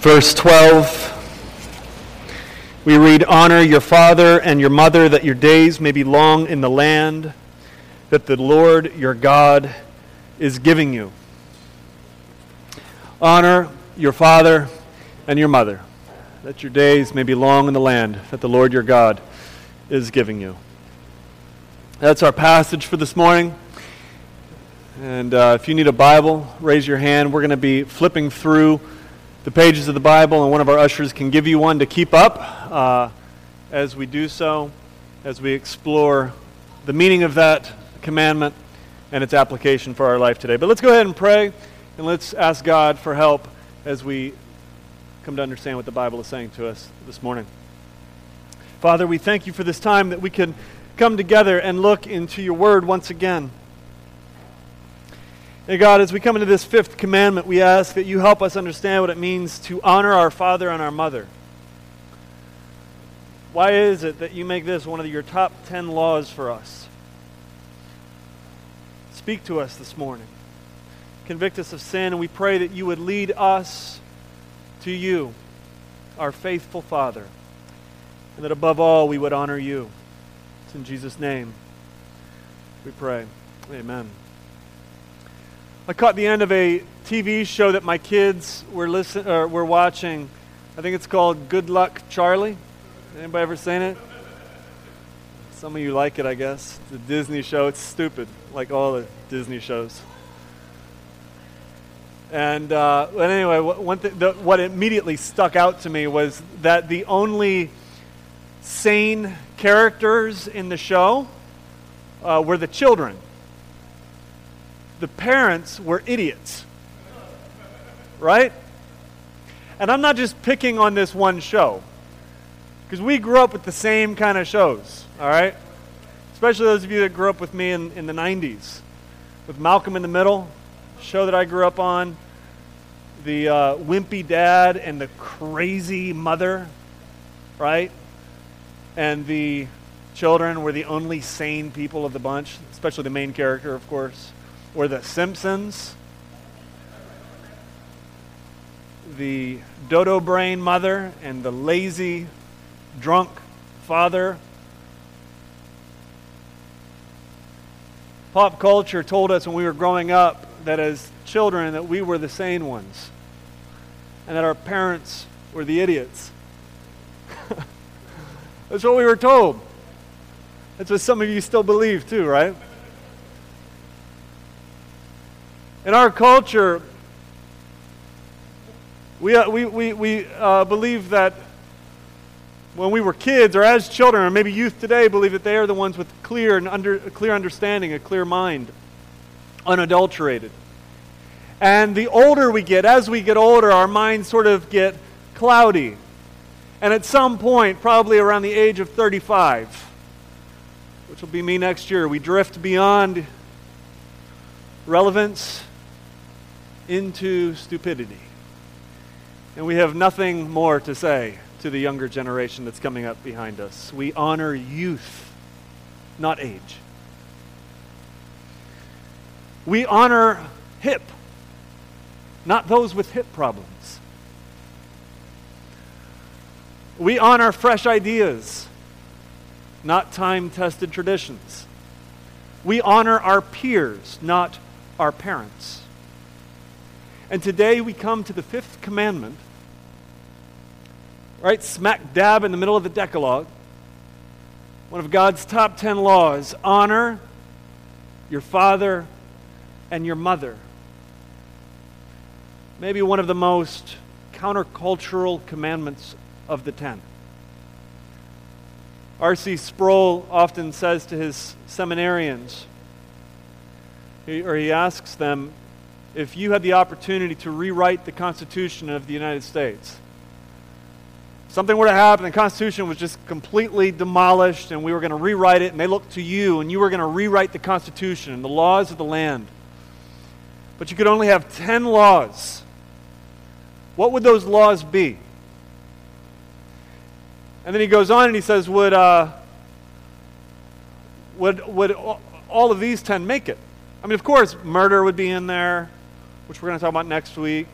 Verse 12. We read, Honor your father and your mother, that your days may be long in the land that the Lord your God is giving you. Honor your father and your mother, that your days may be long in the land that the Lord your God is giving you. That's our passage for this morning. And uh, if you need a Bible, raise your hand. We're going to be flipping through the pages of the Bible, and one of our ushers can give you one to keep up uh, as we do so, as we explore the meaning of that commandment and its application for our life today. But let's go ahead and pray, and let's ask God for help as we come to understand what the Bible is saying to us this morning. Father, we thank you for this time that we can come together and look into your word once again. And God, as we come into this fifth commandment, we ask that you help us understand what it means to honor our father and our mother. Why is it that you make this one of your top ten laws for us? Speak to us this morning. Convict us of sin, and we pray that you would lead us to you, our faithful Father, and that above all we would honor you. It's in Jesus' name we pray. Amen. I caught the end of a TV show that my kids were listen or were watching. I think it's called Good Luck Charlie. Anybody ever seen it? Some of you like it, I guess. A Disney show. It's stupid, like all the Disney shows. And uh, but anyway, one th- the, what immediately stuck out to me was that the only sane characters in the show uh, were the children the parents were idiots. Right? And I'm not just picking on this one show, because we grew up with the same kind of shows, all right? Especially those of you that grew up with me in, in the 90s. With Malcolm in the Middle, show that I grew up on, the uh, wimpy dad and the crazy mother, right? And the children were the only sane people of the bunch, especially the main character, of course or The Simpsons, the dodo brain mother, and the lazy, drunk father. Pop culture told us when we were growing up that as children that we were the sane ones and that our parents were the idiots. That's what we were told. That's what some of you still believe too, right? In our culture, we, uh, we, we, we uh, believe that when we were kids or as children, or maybe youth today, believe that they are the ones with clear and under, clear understanding, a clear mind, unadulterated. And the older we get, as we get older, our minds sort of get cloudy. And at some point, probably around the age of 35, which will be me next year, we drift beyond relevance into stupidity. And we have nothing more to say to the younger generation that's coming up behind us. We honor youth, not age. We honor hip, not those with hip problems. We honor fresh ideas, not time tested traditions. We honor our peers, not our parents. And today we come to the fifth commandment, right smack dab in the middle of the Decalogue. One of God's top ten laws honor your father and your mother. Maybe one of the most countercultural commandments of the ten. R.C. Sproul often says to his seminarians, or he asks them, if you had the opportunity to rewrite the Constitution of the United States. Something were to happen, the Constitution was just completely demolished, and we were going to rewrite it, and they looked to you, and you were going to rewrite the Constitution and the laws of the land. But you could only have 10 laws. What would those laws be? And then he goes on and he says, Would, uh, would, would all of these 10 make it? I mean, of course, murder would be in there, which we're going to talk about next week.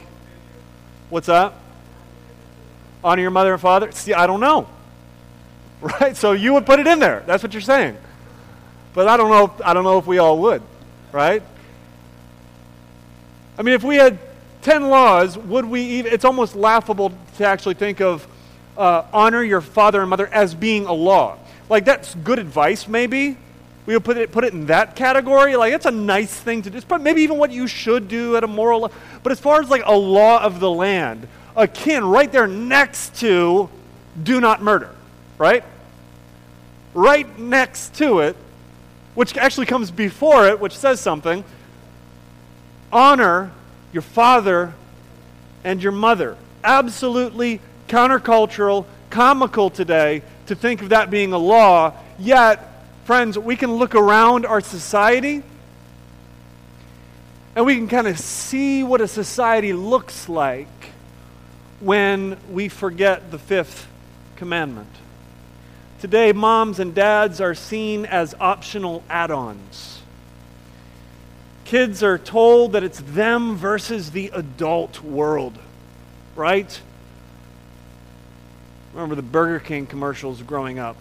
What's that? honor your mother and father. See, I don't know. Right? So you would put it in there. That's what you're saying. But I don't know, if, I don't know if we all would. Right? I mean, if we had 10 laws, would we even, it's almost laughable to actually think of uh, honor your father and mother as being a law. Like, that's good advice, maybe. We would put it, put it in that category. Like, it's a nice thing to do. But maybe even what you should do at a moral. But as far as like a law of the land, akin right there next to do not murder, right? Right next to it, which actually comes before it, which says something honor your father and your mother. Absolutely countercultural, comical today to think of that being a law, yet, friends, we can look around our society and we can kind of see what a society looks like when we forget the fifth commandment. Today, moms and dads are seen as optional add ons. Kids are told that it's them versus the adult world, right? Remember the Burger King commercials growing up.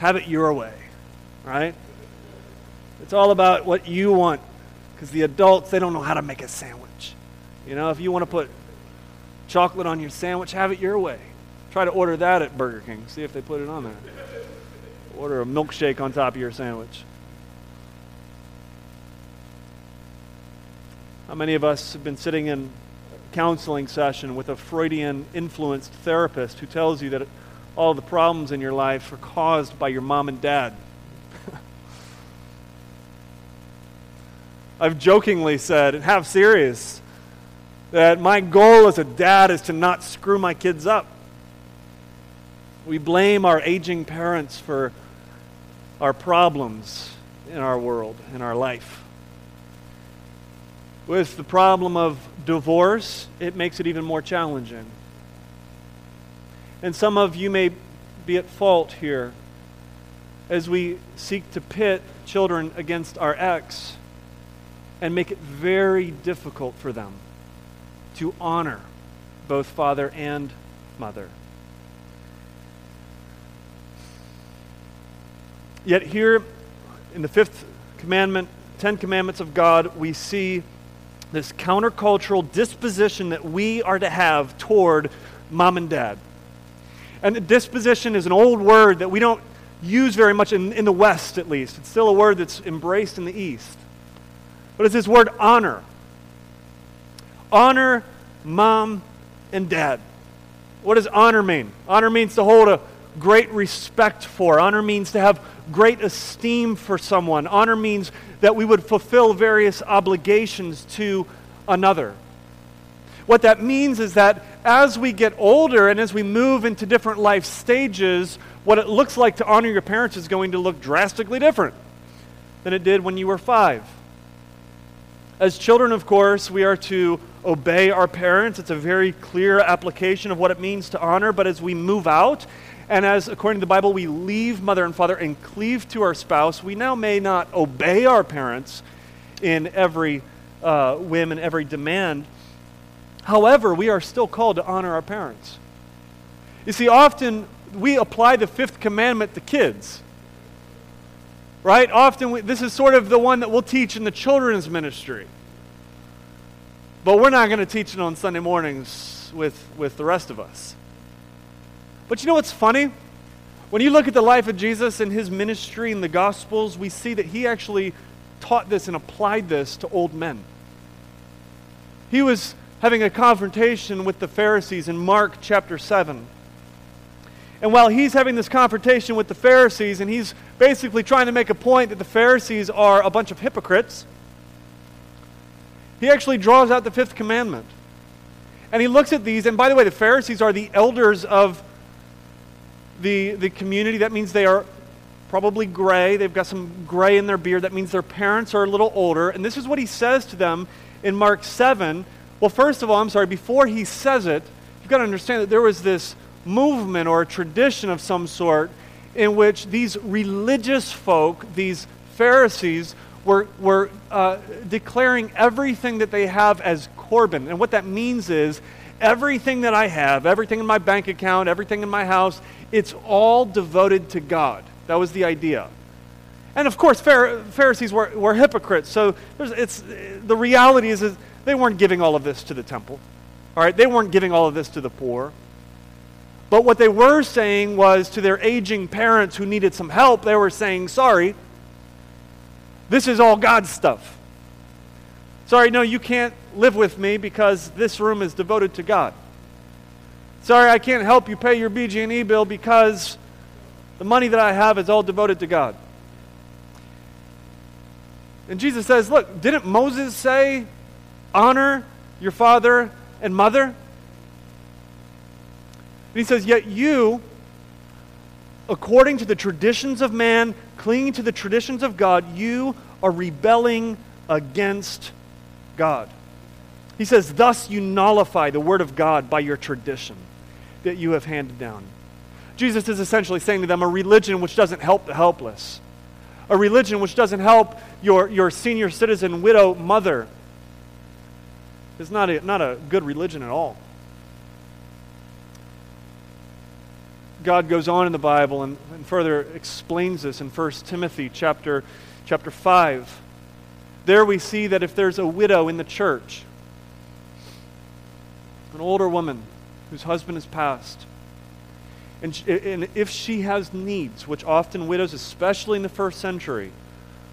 Have it your way, right? It's all about what you want because the adults, they don't know how to make a sandwich. You know, if you want to put chocolate on your sandwich, have it your way. Try to order that at Burger King. See if they put it on there. Order a milkshake on top of your sandwich. How many of us have been sitting in counseling session with a Freudian influenced therapist who tells you that all the problems in your life are caused by your mom and dad. I've jokingly said, and half serious, that my goal as a dad is to not screw my kids up. We blame our aging parents for our problems in our world, in our life. With the problem of divorce, it makes it even more challenging. And some of you may be at fault here as we seek to pit children against our ex and make it very difficult for them to honor both father and mother. Yet, here in the fifth commandment, Ten Commandments of God, we see this countercultural disposition that we are to have toward mom and dad. And disposition is an old word that we don't use very much in, in the West, at least. It's still a word that's embraced in the East. But it's this word honor. Honor mom and dad. What does honor mean? Honor means to hold a great respect for. Honor means to have great esteem for someone. Honor means that we would fulfill various obligations to another. What that means is that as we get older and as we move into different life stages, what it looks like to honor your parents is going to look drastically different than it did when you were five. As children, of course, we are to obey our parents. It's a very clear application of what it means to honor. But as we move out, and as, according to the Bible, we leave mother and father and cleave to our spouse, we now may not obey our parents in every uh, whim and every demand. However, we are still called to honor our parents. You see, often we apply the fifth commandment to kids. Right? Often, we, this is sort of the one that we'll teach in the children's ministry. But we're not going to teach it on Sunday mornings with, with the rest of us. But you know what's funny? When you look at the life of Jesus and his ministry in the Gospels, we see that he actually taught this and applied this to old men. He was having a confrontation with the Pharisees in Mark chapter 7. And while he's having this confrontation with the Pharisees, and he's basically trying to make a point that the Pharisees are a bunch of hypocrites, he actually draws out the fifth commandment. And he looks at these, and by the way, the Pharisees are the elders of the, the community. That means they are probably gray. They've got some gray in their beard. That means their parents are a little older. And this is what he says to them in Mark 7. Well, first of all, I'm sorry, before he says it, you've got to understand that there was this movement or a tradition of some sort in which these religious folk, these Pharisees, were, were uh, declaring everything that they have as Corban. And what that means is everything that I have, everything in my bank account, everything in my house, it's all devoted to God. That was the idea. And of course, Pharisees were, were hypocrites. So it's, the reality is, is they weren't giving all of this to the temple. All right, they weren't giving all of this to the poor. But what they were saying was to their aging parents who needed some help, they were saying, sorry, this is all God's stuff. Sorry, no, you can't live with me because this room is devoted to God. Sorry, I can't help you pay your BG&E bill because the money that I have is all devoted to God. And Jesus says, Look, didn't Moses say, honor your father and mother? And he says, Yet you, according to the traditions of man, clinging to the traditions of God, you are rebelling against God. He says, Thus you nullify the word of God by your tradition that you have handed down. Jesus is essentially saying to them, a religion which doesn't help the helpless a religion which doesn't help your, your senior citizen widow mother is not a, not a good religion at all. God goes on in the Bible and, and further explains this in 1 Timothy chapter, chapter 5. There we see that if there's a widow in the church, an older woman whose husband has passed, and, and if she has needs, which often widows, especially in the first century,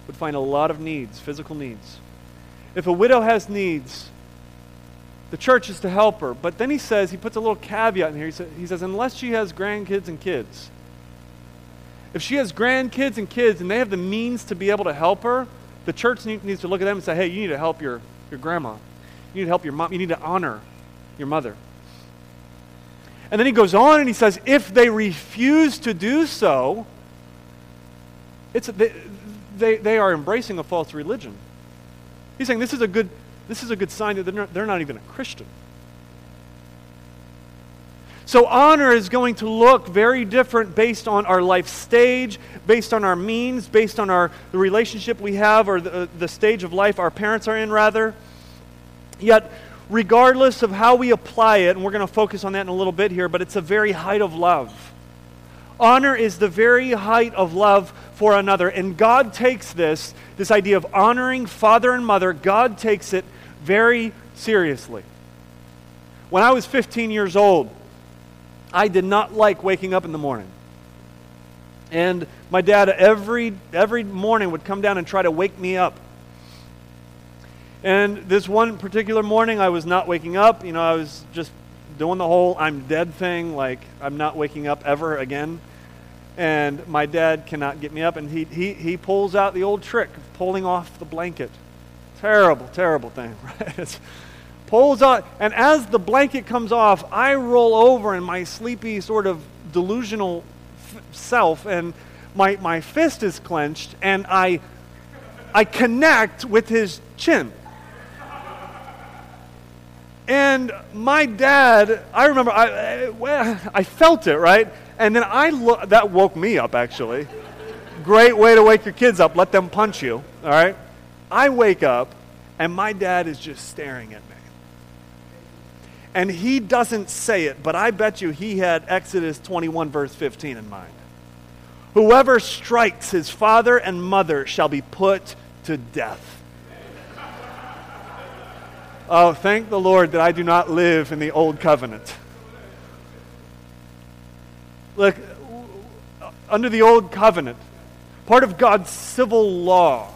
would find a lot of needs, physical needs. If a widow has needs, the church is to help her. But then he says, he puts a little caveat in here. He, says, he says, unless she has grandkids and kids. If she has grandkids and kids and they have the means to be able to help her, the church needs to look at them and say, hey, you need to help your, your grandma. You need to help your mom. You need to honor your mother. And then he goes on and he says, if they refuse to do so, it's, they, they, they are embracing a false religion. He's saying this is a good, this is a good sign that they're not, they're not even a Christian. So, honor is going to look very different based on our life stage, based on our means, based on our, the relationship we have or the, uh, the stage of life our parents are in, rather. Yet, regardless of how we apply it, and we're going to focus on that in a little bit here, but it's a very height of love. Honor is the very height of love for another. And God takes this, this idea of honoring father and mother, God takes it very seriously. When I was 15 years old, I did not like waking up in the morning. And my dad every every morning would come down and try to wake me up. And this one particular morning, I was not waking up. You know, I was just doing the whole I'm dead thing, like I'm not waking up ever again. And my dad cannot get me up, and he, he, he pulls out the old trick of pulling off the blanket. Terrible, terrible thing, right? Pulls out, and as the blanket comes off, I roll over in my sleepy, sort of delusional f- self, and my, my fist is clenched, and I, I connect with his chin. And my dad, I remember, I, I felt it, right? And then I lo- that woke me up, actually. Great way to wake your kids up. Let them punch you, all right? I wake up, and my dad is just staring at me. And he doesn't say it, but I bet you he had Exodus 21, verse 15 in mind. Whoever strikes his father and mother shall be put to death. Oh, thank the Lord that I do not live in the old covenant. Look, under the old covenant, part of God's civil law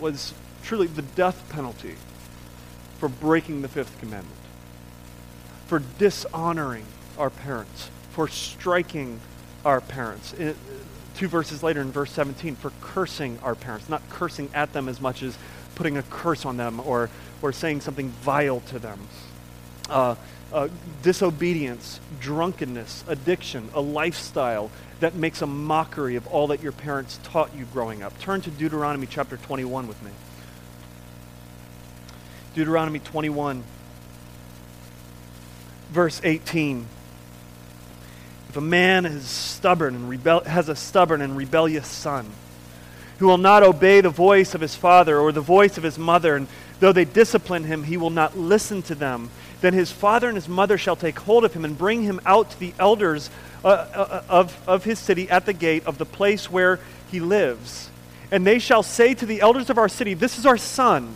was truly the death penalty for breaking the fifth commandment, for dishonoring our parents, for striking our parents. It, two verses later in verse 17, for cursing our parents, not cursing at them as much as putting a curse on them or, or saying something vile to them. Uh, uh, disobedience, drunkenness, addiction, a lifestyle that makes a mockery of all that your parents taught you growing up. Turn to Deuteronomy chapter 21 with me. Deuteronomy 21, verse 18. If a man is stubborn and rebel- has a stubborn and rebellious son, who will not obey the voice of his father or the voice of his mother, and though they discipline him, he will not listen to them. Then his father and his mother shall take hold of him and bring him out to the elders uh, uh, of, of his city at the gate of the place where he lives. And they shall say to the elders of our city, This is our son.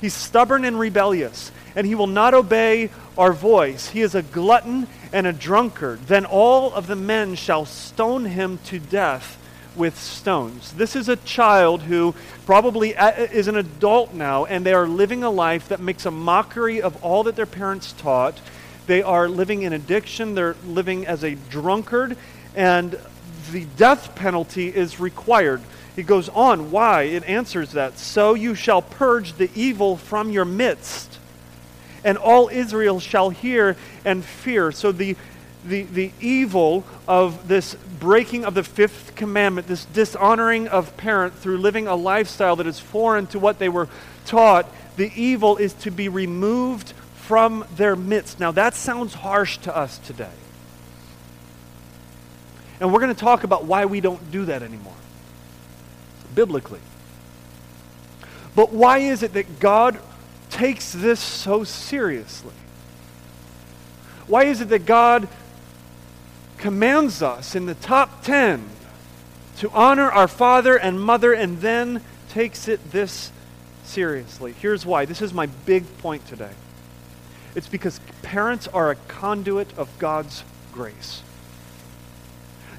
He's stubborn and rebellious, and he will not obey our voice. He is a glutton and a drunkard. Then all of the men shall stone him to death with stones. This is a child who probably is an adult now, and they are living a life that makes a mockery of all that their parents taught. They are living in addiction, they're living as a drunkard, and the death penalty is required. It goes on, why? It answers that. So you shall purge the evil from your midst, and all Israel shall hear and fear. So the the, the evil of this breaking of the fifth commandment, this dishonoring of parent through living a lifestyle that is foreign to what they were taught, the evil is to be removed from their midst. Now, that sounds harsh to us today. And we're going to talk about why we don't do that anymore, biblically. But why is it that God takes this so seriously? Why is it that God commands us in the top 10 to honor our father and mother and then takes it this seriously. Here's why. This is my big point today. It's because parents are a conduit of God's grace.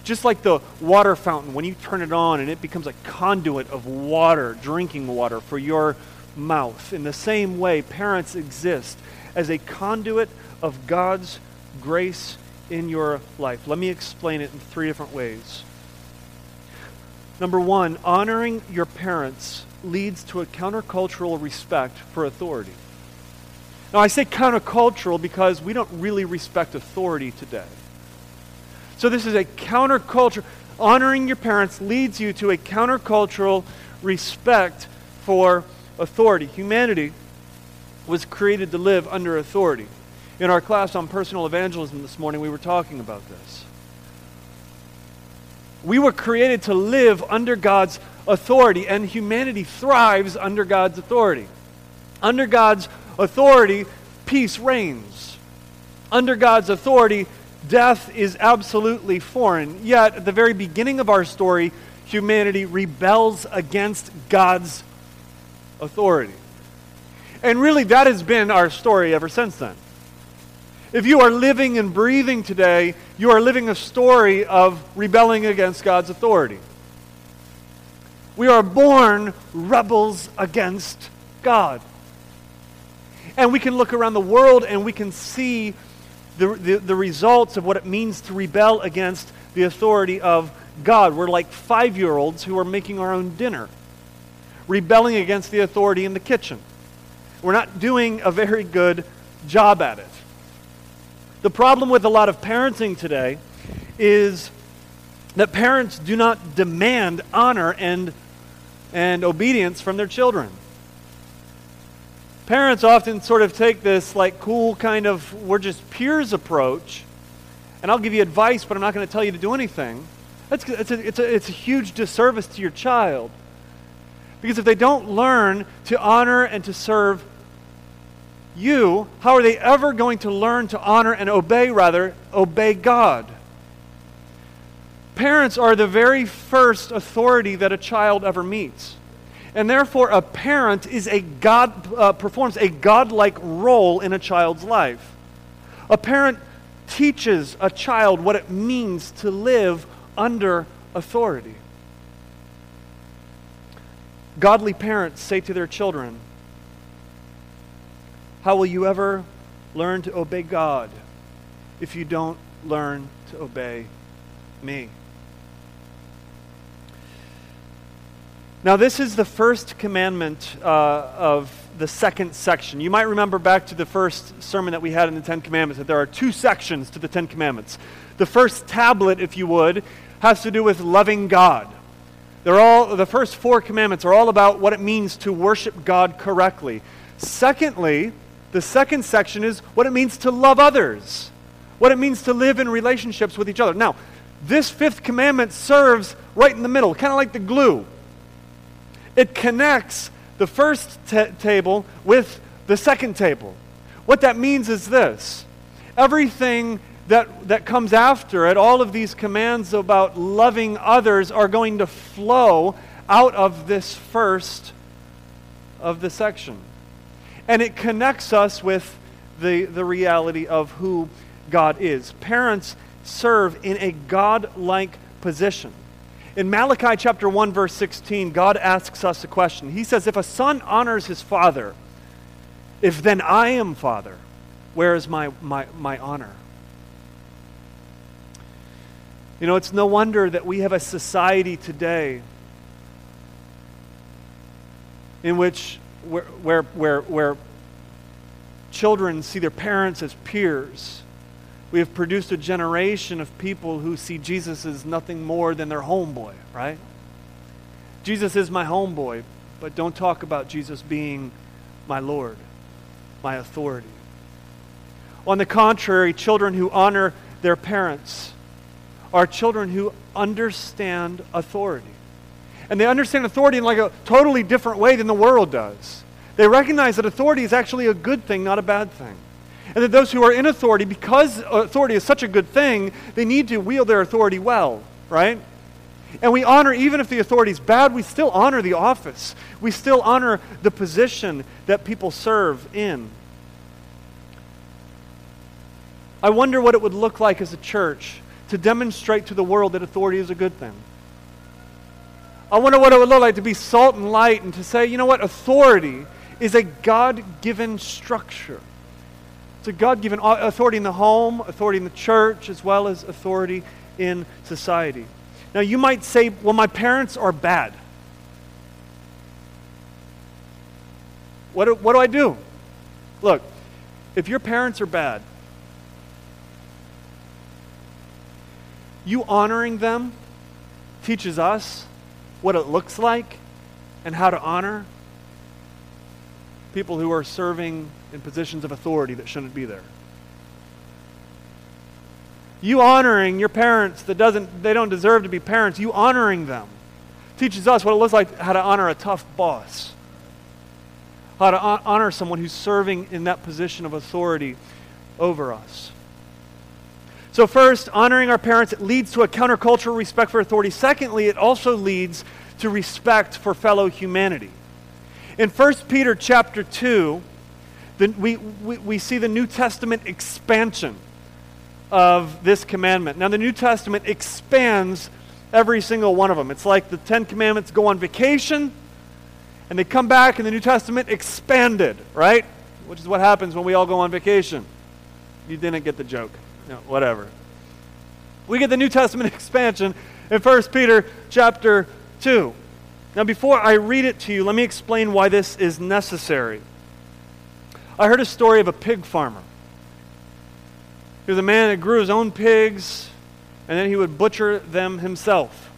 Just like the water fountain, when you turn it on and it becomes a conduit of water, drinking water for your mouth. In the same way, parents exist as a conduit of God's grace in your life. Let me explain it in three different ways. Number one, honoring your parents leads to a countercultural respect for authority. Now, I say countercultural because we don't really respect authority today. So, this is a counterculture. Honoring your parents leads you to a countercultural respect for authority. Humanity was created to live under authority. In our class on personal evangelism this morning, we were talking about this. We were created to live under God's authority, and humanity thrives under God's authority. Under God's authority, peace reigns. Under God's authority, death is absolutely foreign. Yet, at the very beginning of our story, humanity rebels against God's authority. And really, that has been our story ever since then. If you are living and breathing today, you are living a story of rebelling against God's authority. We are born rebels against God. And we can look around the world and we can see the, the, the, results of what it means to rebel against the authority of God. We're like five year olds who are making our own dinner, rebelling against the authority in the kitchen. We're not doing a very good job at it. The problem with a lot of parenting today is that parents do not demand honor and, and obedience from their children. Parents often sort of take this like cool kind of we're just peers approach, and I'll give you advice, but I'm not going to tell you to do anything. That's, it's, a, it's, a, it's a huge disservice to your child. Because if they don't learn to honor and to serve you, how are they ever going to learn to honor and obey, rather, obey God? Parents are the very first authority that a child ever meets. And therefore, a parent is a God, uh, performs a godlike role in a child's life. A parent teaches a child what it means to live under authority. Godly parents say to their children, how will you ever learn to obey God if you don't learn to obey me? Now, this is the first commandment uh, of the second section. You might remember back to the first sermon that we had in the Ten Commandments that there are two sections to the Ten Commandments. The first tablet, if you would, has to do with loving God. They're all, the first four commandments are all about what it means to worship God correctly. Secondly, the second section is what it means to love others, what it means to live in relationships with each other. Now, this fifth commandment serves right in the middle, kind of like the glue. It connects the first t- table with the second table. What that means is this everything that, that comes after it, all of these commands about loving others, are going to flow out of this first of the section. And it connects us with the, the reality of who God is. Parents serve in a God like position. In Malachi chapter 1, verse 16, God asks us a question. He says, If a son honors his father, if then I am father, where is my, my, my honor? You know, it's no wonder that we have a society today in which where, where, where, where children see their parents as peers. We have produced a generation of people who see Jesus as nothing more than their homeboy, right? Jesus is my homeboy, but don't talk about Jesus being my Lord, my authority. On the contrary, children who honor their parents are children who understand authority. And they understand authority in like a totally different way than the world does. They recognize that authority is actually a good thing, not a bad thing. And that those who are in authority, because authority is such a good thing, they need to wield their authority well, right? And we honor, even if the authority is bad, we still honor the office. We still honor the position that people serve in. I wonder what it would look like as a church to demonstrate to the world that authority is a good thing. I wonder what it would look like to be salt and light and to say, you know what, authority is a God given structure. It's a God given authority in the home, authority in the church, as well as authority in society. Now, you might say, well, my parents are bad. What do, what do I do? Look, if your parents are bad, you honoring them teaches us what it looks like and how to honor people who are serving in positions of authority that shouldn't be there. You honoring your parents that doesn't they don't deserve to be parents, you honoring them teaches us what it looks like how to honor a tough boss. How to honor someone who's serving in that position of authority over us. So, first, honoring our parents leads to a countercultural respect for authority. Secondly, it also leads to respect for fellow humanity. In 1 Peter chapter 2, the, we, we, we see the New Testament expansion of this commandment. Now, the New Testament expands every single one of them. It's like the Ten Commandments go on vacation and they come back and the New Testament expanded, right? Which is what happens when we all go on vacation. You didn't get the joke. No, whatever. We get the New Testament expansion in 1 Peter chapter 2. Now, before I read it to you, let me explain why this is necessary. I heard a story of a pig farmer. He was a man that grew his own pigs, and then he would butcher them himself.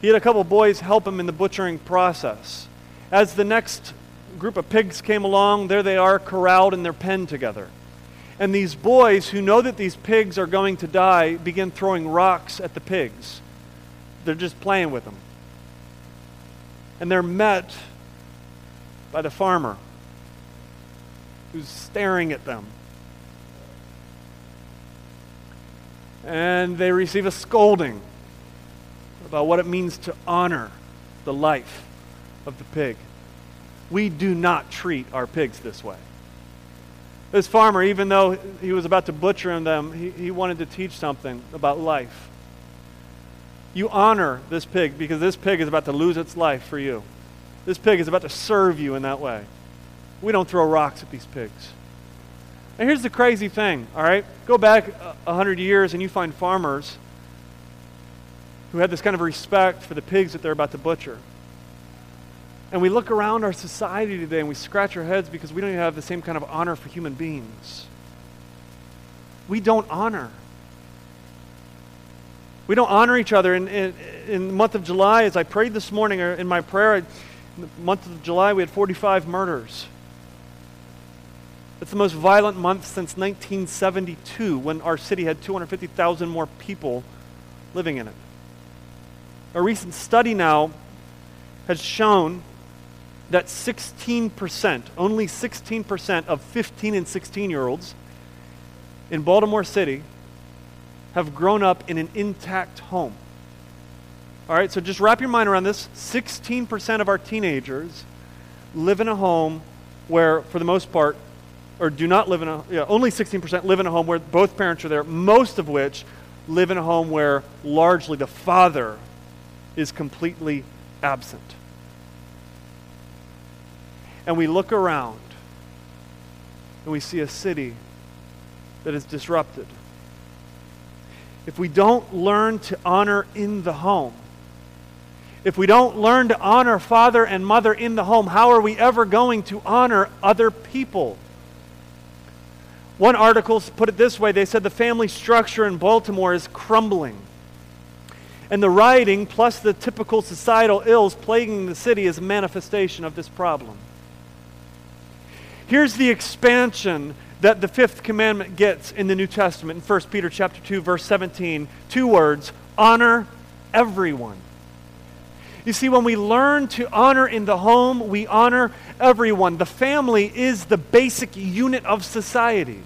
He had a couple boys help him in the butchering process. As the next group of pigs came along, there they are corralled in their pen together. And these boys who know that these pigs are going to die begin throwing rocks at the pigs. They're just playing with them and they're met by the farmer who's staring at them. And they receive a scolding about what it means to honor the life of the pig. We do not treat our pigs this way. This farmer, even though he was about to butcher them, he, he wanted to teach something about life. You honor this pig because this pig is about to lose its life for you. This pig is about to serve you in that way. We don't throw rocks at these pigs. And here's the crazy thing, all right? Go back a hundred years and you find farmers who had this kind of respect for the pigs that they're about to butcher. And we look around our society today and we scratch our heads because we don't even have the same kind of honor for human beings. We don't honor we don't honor each other. In, in, in, the month of July, as I prayed this morning uh, in my prayer, in the month of July, we had 45 murders. It's the most violent month since 1972 when our city had 250,000 more people living in it. A recent study now has shown that 16%, only 16% of 15 and 16 year olds in Baltimore City have grown up in an intact home. All right, so just wrap your mind around this. 16% of our teenagers live in a home where, for the most part, or do not live in a, yeah, only 16% live in a home where both parents are there, most of which live in a home where largely the father is completely absent. And we look around and we see a city that is disrupted. If we don't learn to honor in the home, if we don't learn to honor father and mother in the home, how are we ever going to honor other people? One article put it this way they said the family structure in Baltimore is crumbling. And the rioting, plus the typical societal ills plaguing the city, is a manifestation of this problem. Here's the expansion that the fifth commandment gets in the New Testament in 1 Peter chapter 2 verse 17. Two words, honor everyone. You see, when we learn to honor in the home, we honor everyone. The family is the basic unit of society.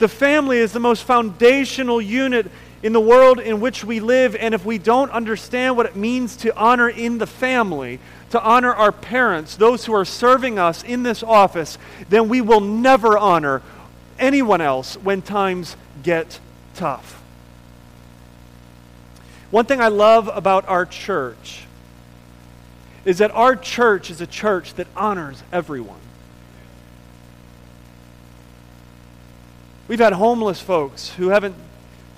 The family is the most foundational unit in the world in which we live, and if we don't understand what it means to honor in the family, to honor our parents, those who are serving us in this office, then we will never honor anyone else when times get tough. One thing I love about our church is that our church is a church that honors everyone. We've had homeless folks who haven't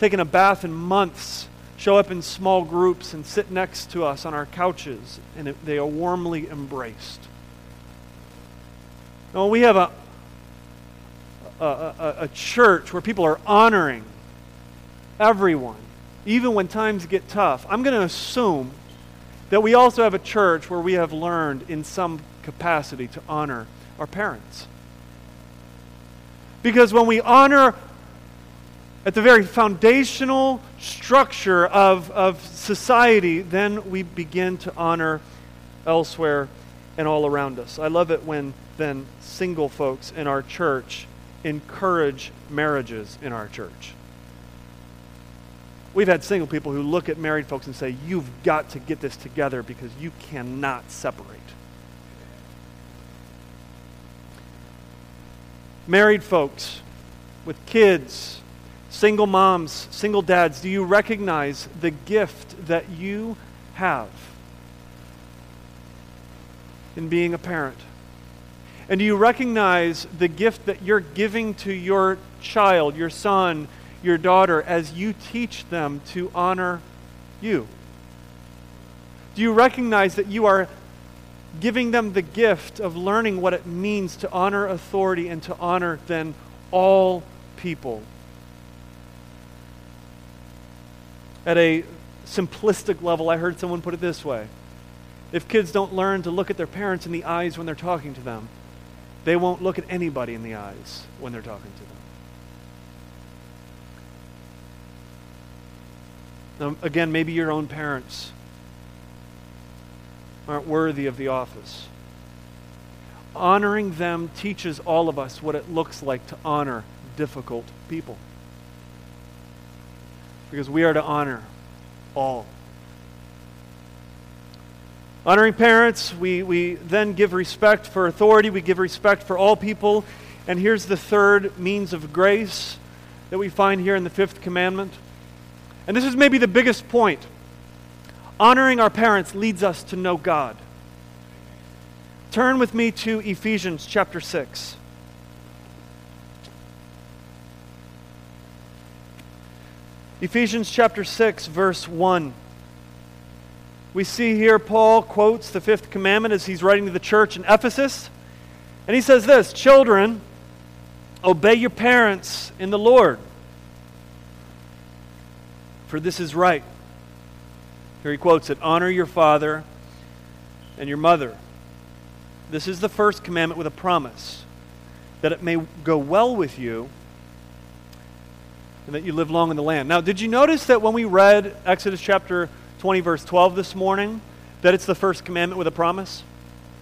taken a bath in months show up in small groups and sit next to us on our couches, and they are warmly embraced. Now, we have a, a, a, a church where people are honoring everyone even when times get tough, I'm going to assume that we also have a church where we have learned in some capacity to honor our parents. Because when we honor at the very foundational structure of, of society, then we begin to honor elsewhere and all around us. I love it when then single folks in our church encourage marriages in our church. We've had single people who look at married folks and say, You've got to get this together because you cannot separate. Married folks with kids, single moms, single dads, do you recognize the gift that you have in being a parent? And do you recognize the gift that you're giving to your child, your son, your daughter as you teach them to honor you? Do you recognize that you are giving them the gift of learning what it means to honor authority and to honor then all people? At a simplistic level, I heard someone put it this way if kids don't learn to look at their parents in the eyes when they're talking to them, they won't look at anybody in the eyes when they're talking to them. Now, again, maybe your own parents aren't worthy of the office. Honoring them teaches all of us what it looks like to honor difficult people. Because we are to honor all. Honoring parents, we, we then give respect for authority, we give respect for all people. And here's the third means of grace that we find here in the fifth commandment and this is maybe the biggest point. Honoring our parents leads us to know God. Turn with me to Ephesians chapter 6. Ephesians chapter 6, verse 1. We see here Paul quotes the fifth commandment as he's writing to the church in Ephesus. And he says this Children, obey your parents in the Lord for this is right. Here he quotes it Honor your father and your mother. This is the first commandment with a promise that it may go well with you and that you live long in the land. Now, did you notice that when we read Exodus chapter 20, verse 12 this morning, that it's the first commandment with a promise?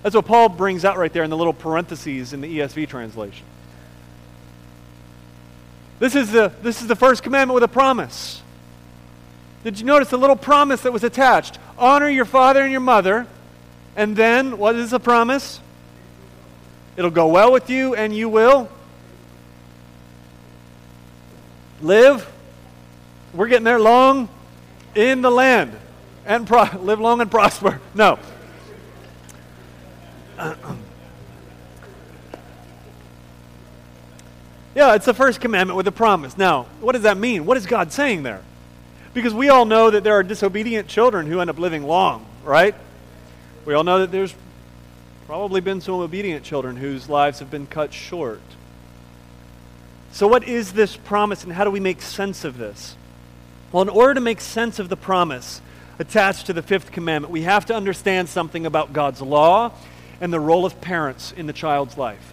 That's what Paul brings out right there in the little parentheses in the ESV translation. This is the, this is the first commandment with a promise. Did you notice the little promise that was attached? Honor your father and your mother. And then, what is the promise? It'll go well with you and you will live. We're getting there long in the land and pro- live long and prosper. No. yeah, it's the first commandment with a promise. Now, what does that mean? What is God saying there? Because we all know that there are disobedient children who end up living long, right? We all know that there's probably been some obedient children whose lives have been cut short. So, what is this promise and how do we make sense of this? Well, in order to make sense of the promise attached to the fifth commandment, we have to understand something about God's law and the role of parents in the child's life.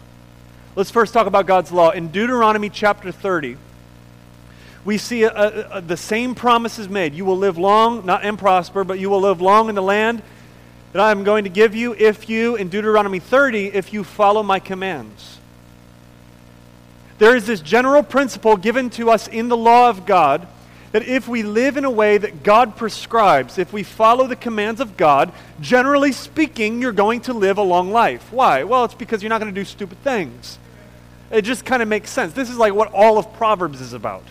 Let's first talk about God's law. In Deuteronomy chapter 30, we see a, a, a, the same promises made. You will live long, not and prosper, but you will live long in the land that I am going to give you if you, in Deuteronomy 30, if you follow my commands. There is this general principle given to us in the law of God that if we live in a way that God prescribes, if we follow the commands of God, generally speaking, you're going to live a long life. Why? Well, it's because you're not going to do stupid things. It just kind of makes sense. This is like what all of Proverbs is about.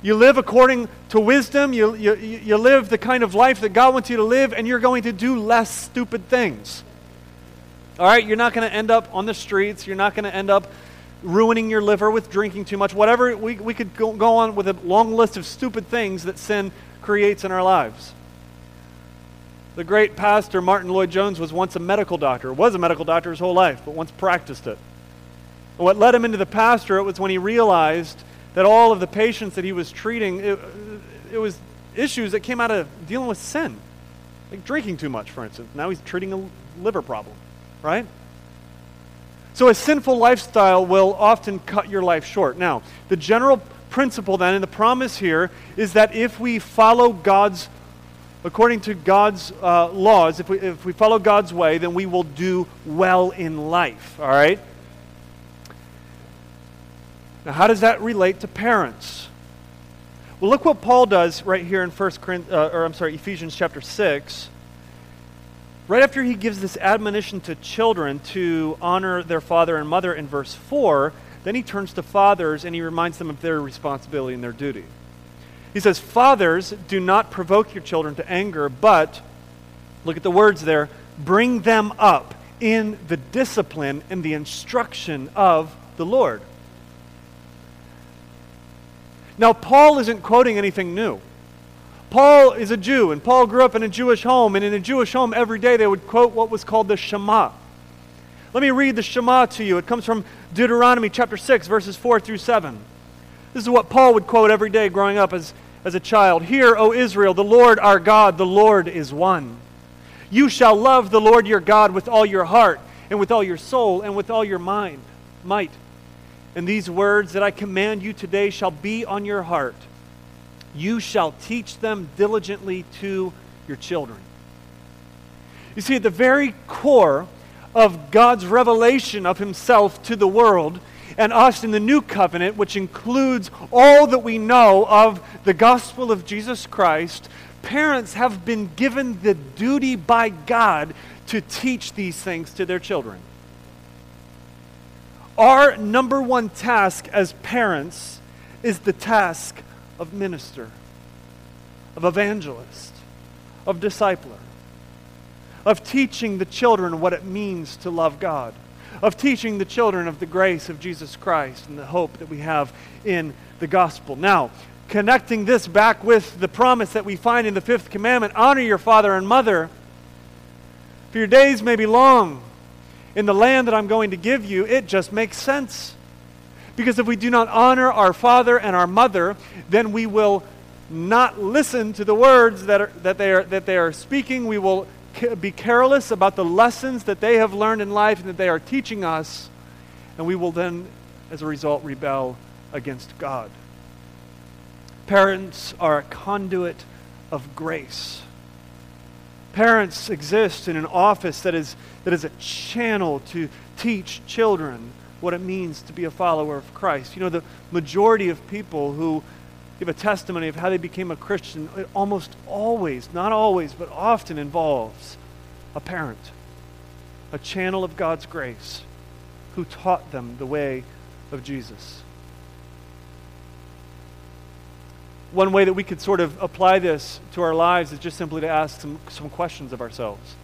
You live according to wisdom, you, you, you live the kind of life that God wants you to live, and you're going to do less stupid things. All right? You're not going to end up on the streets, you're not going to end up ruining your liver with drinking too much, whatever. We, we could go, go on with a long list of stupid things that sin creates in our lives. The great pastor Martyn Lloyd-Jones was once a medical doctor, was a medical doctor his whole life, but once practiced it. What led him into the pastorate was when he realized that all of the patients that he was treating, it, it was issues that came out of dealing with sin. Like drinking too much, for instance. Now he's treating a liver problem, right? So a sinful lifestyle will often cut your life short. Now, the general principle then and the promise here is that if we follow God's, according to God's uh, laws, if we, if we follow God's way, then we will do well in life. All right? Now, how does that relate to parents? Well, look what Paul does right here in First Corinthians, uh, or I'm sorry, Ephesians chapter 6 right after he gives this admonition to children to honor their father and mother in verse 4, then he turns to fathers and he reminds them of their responsibility and their duty. He says, Fathers, do not provoke your children to anger, but, look at the words there, bring them up in the discipline and the instruction of the Lord. Now, Paul isn't quoting anything new. Paul is a Jew, and Paul grew up in a Jewish home, and in a Jewish home, every day they would quote what was called the Shema. Let me read the Shema to you. It comes from Deuteronomy chapter 6, verses 4 through 7. This is what Paul would quote every day growing up as, as a child. Hear, O Israel, the Lord our God, the Lord is one. You shall love the Lord your God with all your heart, and with all your soul, and with all your mind, might. And these words that I command you today shall be on your heart you shall teach them diligently to your children. You see, at the very core of God's revelation of himself to the world and us in the new covenant, which includes all that we know of the gospel of Jesus Christ, parents have been given the duty by God to teach these things to their children. Our number one task as parents is the task of minister, of evangelist, of discipler, of teaching the children what it means to love God, of teaching the children of the grace of Jesus Christ and the hope that we have in the gospel. Now, connecting this back with the promise that we find in the fifth commandment honor your father and mother. For your days may be long in the land that I'm going to give you, it just makes sense. Because if we do not honor our father and our mother, then we will not listen to the words that, are, that, they, are, that they are speaking. We will be careless about the lessons that they have learned in life and that they are teaching us. And we will then, as a result, rebel against God. Parents are a conduit of grace. Parents exist in an office that is, that is a channel to teach children what it means to be a follower of Christ. You know, the majority of people who give a testimony of how they became a Christian, it almost always, not always, but often involves a parent, a channel of God's grace who taught them the way of Jesus. One way that we could sort of apply this to our lives is just simply to ask some, some questions of ourselves.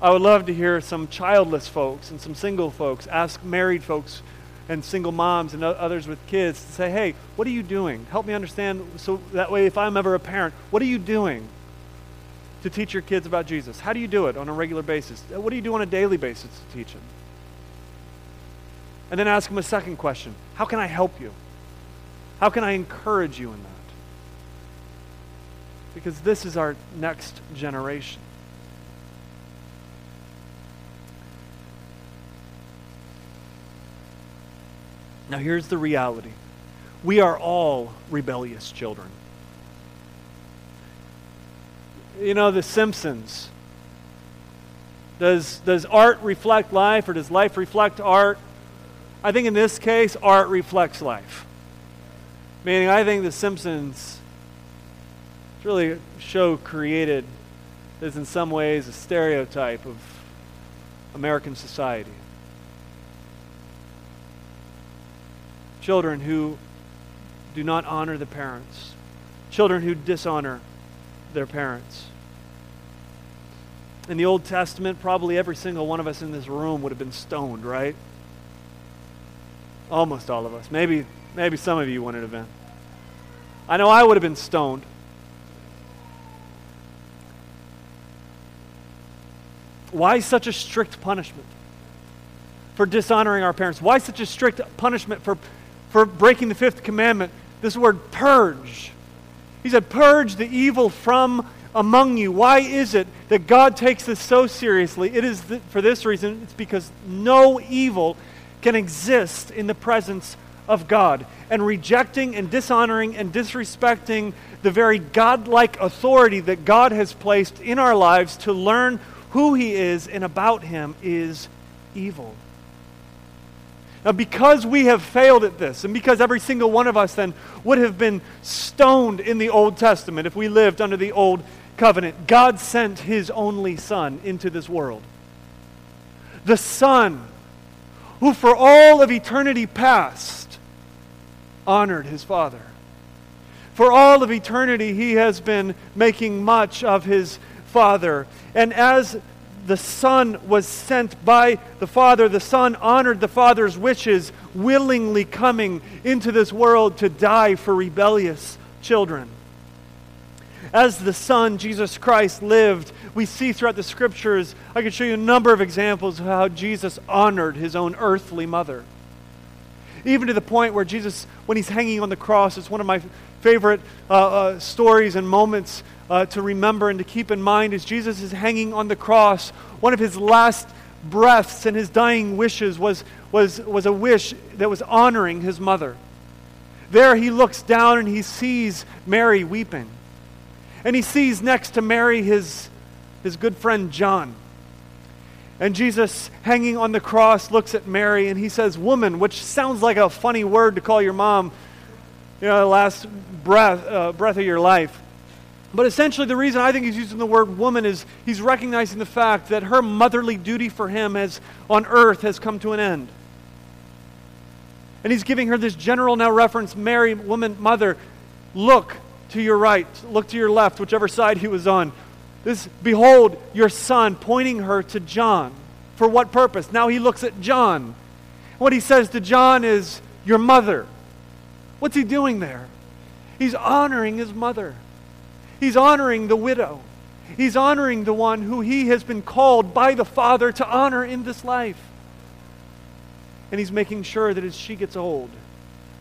I would love to hear some childless folks and some single folks ask married folks and single moms and others with kids to say, hey, what are you doing? Help me understand so that way if I'm ever a parent, what are you doing to teach your kids about Jesus? How do you do it on a regular basis? Uh, what do you do on a daily basis to teach them? And then ask them a second question How can I help you? How can I encourage you in that? Because this is our next generation. Now, here's the reality we are all rebellious children. You know, The Simpsons. Does, does art reflect life or does life reflect art? I think in this case, art reflects life. Meaning, I think The Simpsons its really a show created is in some ways a stereotype of American society. Children who do not honor the parents, children who dishonor their parents. In the Old Testament, probably every single one of us in this room would have been stoned, right? Almost all of us. Maybe, maybe some of you wouldn't have been. I know I would have been stoned. Why such a strict punishment for dishonoring our parents? Why such a strict punishment for, for breaking the fifth commandment? This word purge. He said, Purge the evil from among you. Why is it that God takes this so seriously? It is th- for this reason it's because no evil can exist in the presence of God. And rejecting and dishonoring and disrespecting the very godlike authority that God has placed in our lives to learn who he is and about him is evil. Now, because we have failed at this, and because every single one of us then would have been stoned in the Old Testament if we lived under the Old Covenant, God sent his only Son into this world. The Son who, for all of eternity past, honored his Father. For all of eternity, he has been making much of his Father. And as the Son was sent by the Father, the Son honored the Father's wishes, willingly coming into this world to die for rebellious children. As the Son, Jesus Christ, lived, we see throughout the Scriptures, I could show you a number of examples of how Jesus honored his own earthly mother. Even to the point where Jesus, when he's hanging on the cross, it's one of my favorite uh, uh, stories and moments uh, to remember and to keep in mind as Jesus is hanging on the cross. One of his last breaths and his dying wishes was, was, was a wish that was honoring his mother. There he looks down and he sees Mary weeping. And he sees next to Mary his, his good friend John. And Jesus, hanging on the cross, looks at Mary and he says, Woman, which sounds like a funny word to call your mom, you know, the last breath, uh, breath of your life. But essentially, the reason I think he's using the word woman is he's recognizing the fact that her motherly duty for him has, on earth has come to an end. And he's giving her this general now reference Mary, woman, mother, look to your right, look to your left, whichever side he was on. This, behold, your son, pointing her to John. For what purpose? Now he looks at John. What he says to John is, Your mother. What's he doing there? He's honoring his mother. He's honoring the widow. He's honoring the one who he has been called by the Father to honor in this life. And he's making sure that as she gets old,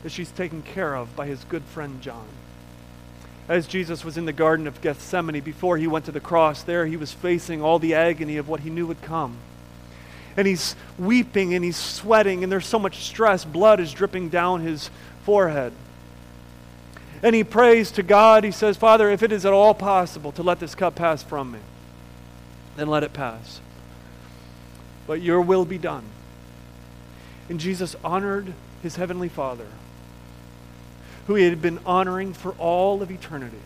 that she's taken care of by his good friend John. As Jesus was in the Garden of Gethsemane before he went to the cross, there he was facing all the agony of what he knew would come. And he's weeping and he's sweating, and there's so much stress. Blood is dripping down his forehead and he prays to God. He says, Father, if it is at all possible to let this cup pass from me. then let it pass. But your will be done. And Jesus honored his heavenly Father, who he had been honoring for all of eternity.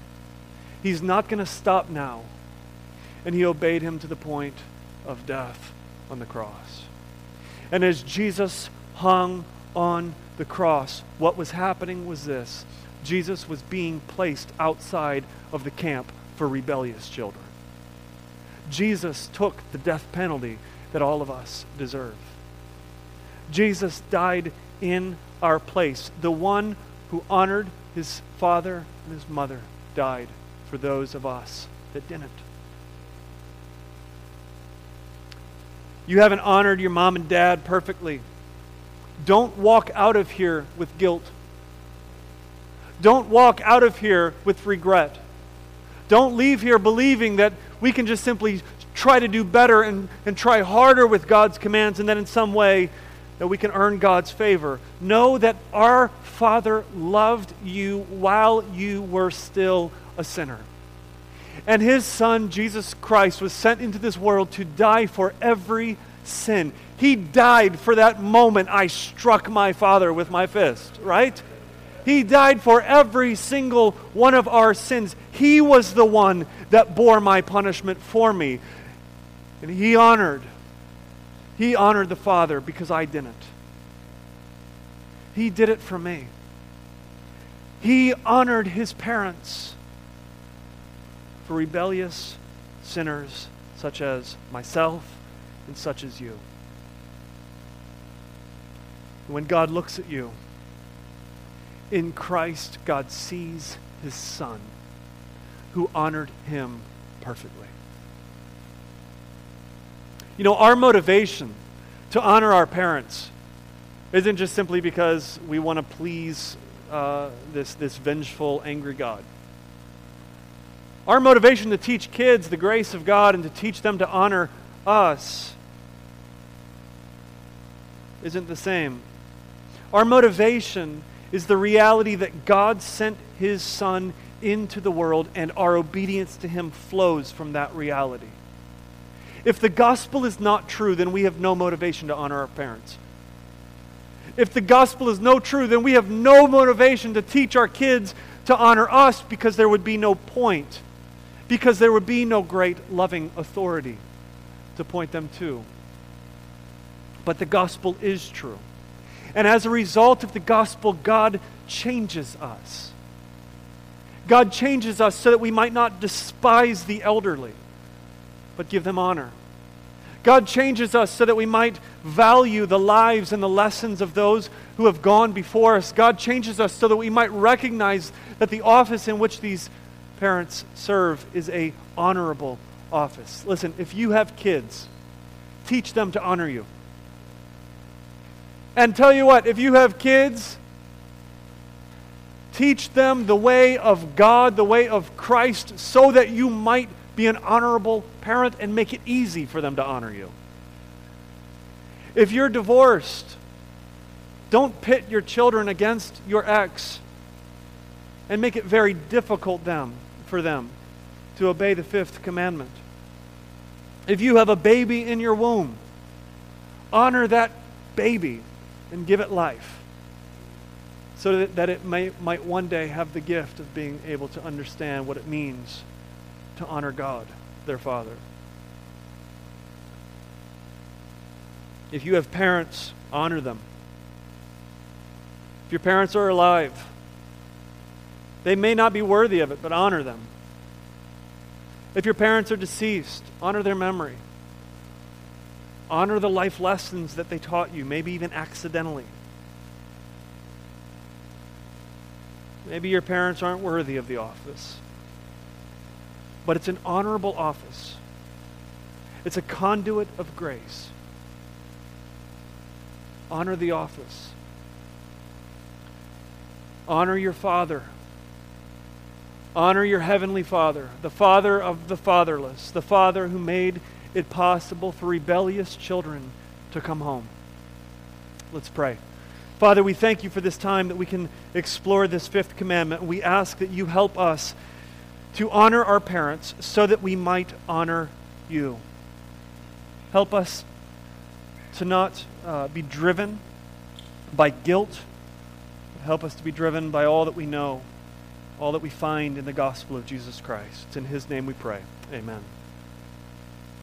He's not going to stop now. And he obeyed him to the point of death on the cross. And as Jesus hung on the cross, what was happening was this Jesus was being placed outside of the camp for rebellious children. Jesus took the death penalty that all of us deserve. Jesus died in our place. The one who honored his father and his mother died for those of us that didn't. You haven't honored your mom and dad perfectly. Don't walk out of here with guilt. Don't walk out of here with regret. Don't leave here believing that we can just simply try to do better and, and try harder with God's commands and that in some way that we can earn God's favor. Know that our Father loved you while you were still a sinner. And his Son, Jesus Christ, was sent into this world to die for every sin. He died for that moment I struck my Father with my fist, right? He died for every single one of our sins. He was the one that bore my punishment for me. And he honored. He honored the Father because I didn't. He did it for me. He honored his parents for rebellious sinners such as myself and such as you. When God looks at you, in Christ, God sees his Son who honored him perfectly. You know, our motivation to honor our parents isn't just simply because we want to please uh, this, this vengeful, angry God. Our motivation to teach kids the grace of God and to teach them to honor us isn't the same. Our motivation is the reality that God sent his Son into the world and our obedience to him flows from that reality. If the gospel is not true, then we have no motivation to honor our parents. If the gospel is no true, then we have no motivation to teach our kids to honor us because there would be no point, because there would be no great loving authority to point them to. But the gospel is true. And as a result of the gospel, God changes us. God changes us so that we might not despise the elderly, but give them honor. God changes us so that we might value the lives and the lessons of those who have gone before us. God changes us so that we might recognize that the office in which these parents serve is a honorable office. Listen, if you have kids, teach them to honor you. And tell you what, if you have kids, teach them the way of God, the way of Christ, so that you might be an honorable parent and make it easy for them to honor you. If you're divorced, don't pit your children against your ex and make it very difficult them, for them to obey the fifth commandment. If you have a baby in your womb, honor that baby and give it life so that, that it may, might one day have the gift of being able to understand what it means to honor God, their Father. If you have parents, honor them. If your parents are alive, they may not be worthy of it, but honor them. If your parents are deceased, honor their memory. Honor the life lessons that they taught you, maybe even accidentally. Maybe your parents aren't worthy of the office, but it's an honorable office. It's a conduit of grace. Honor the office. Honor your father. Honor your heavenly father, the father of the fatherless, the father who made it possible for rebellious children to come home. Let's pray. Father, we thank you for this time that we can explore this fifth commandment. We ask that you help us to honor our parents so that we might honor you. Help us to not uh, be driven by guilt. Help us to be driven by all that we know, all that we find in the gospel of Jesus Christ. It's in His name we pray. Amen.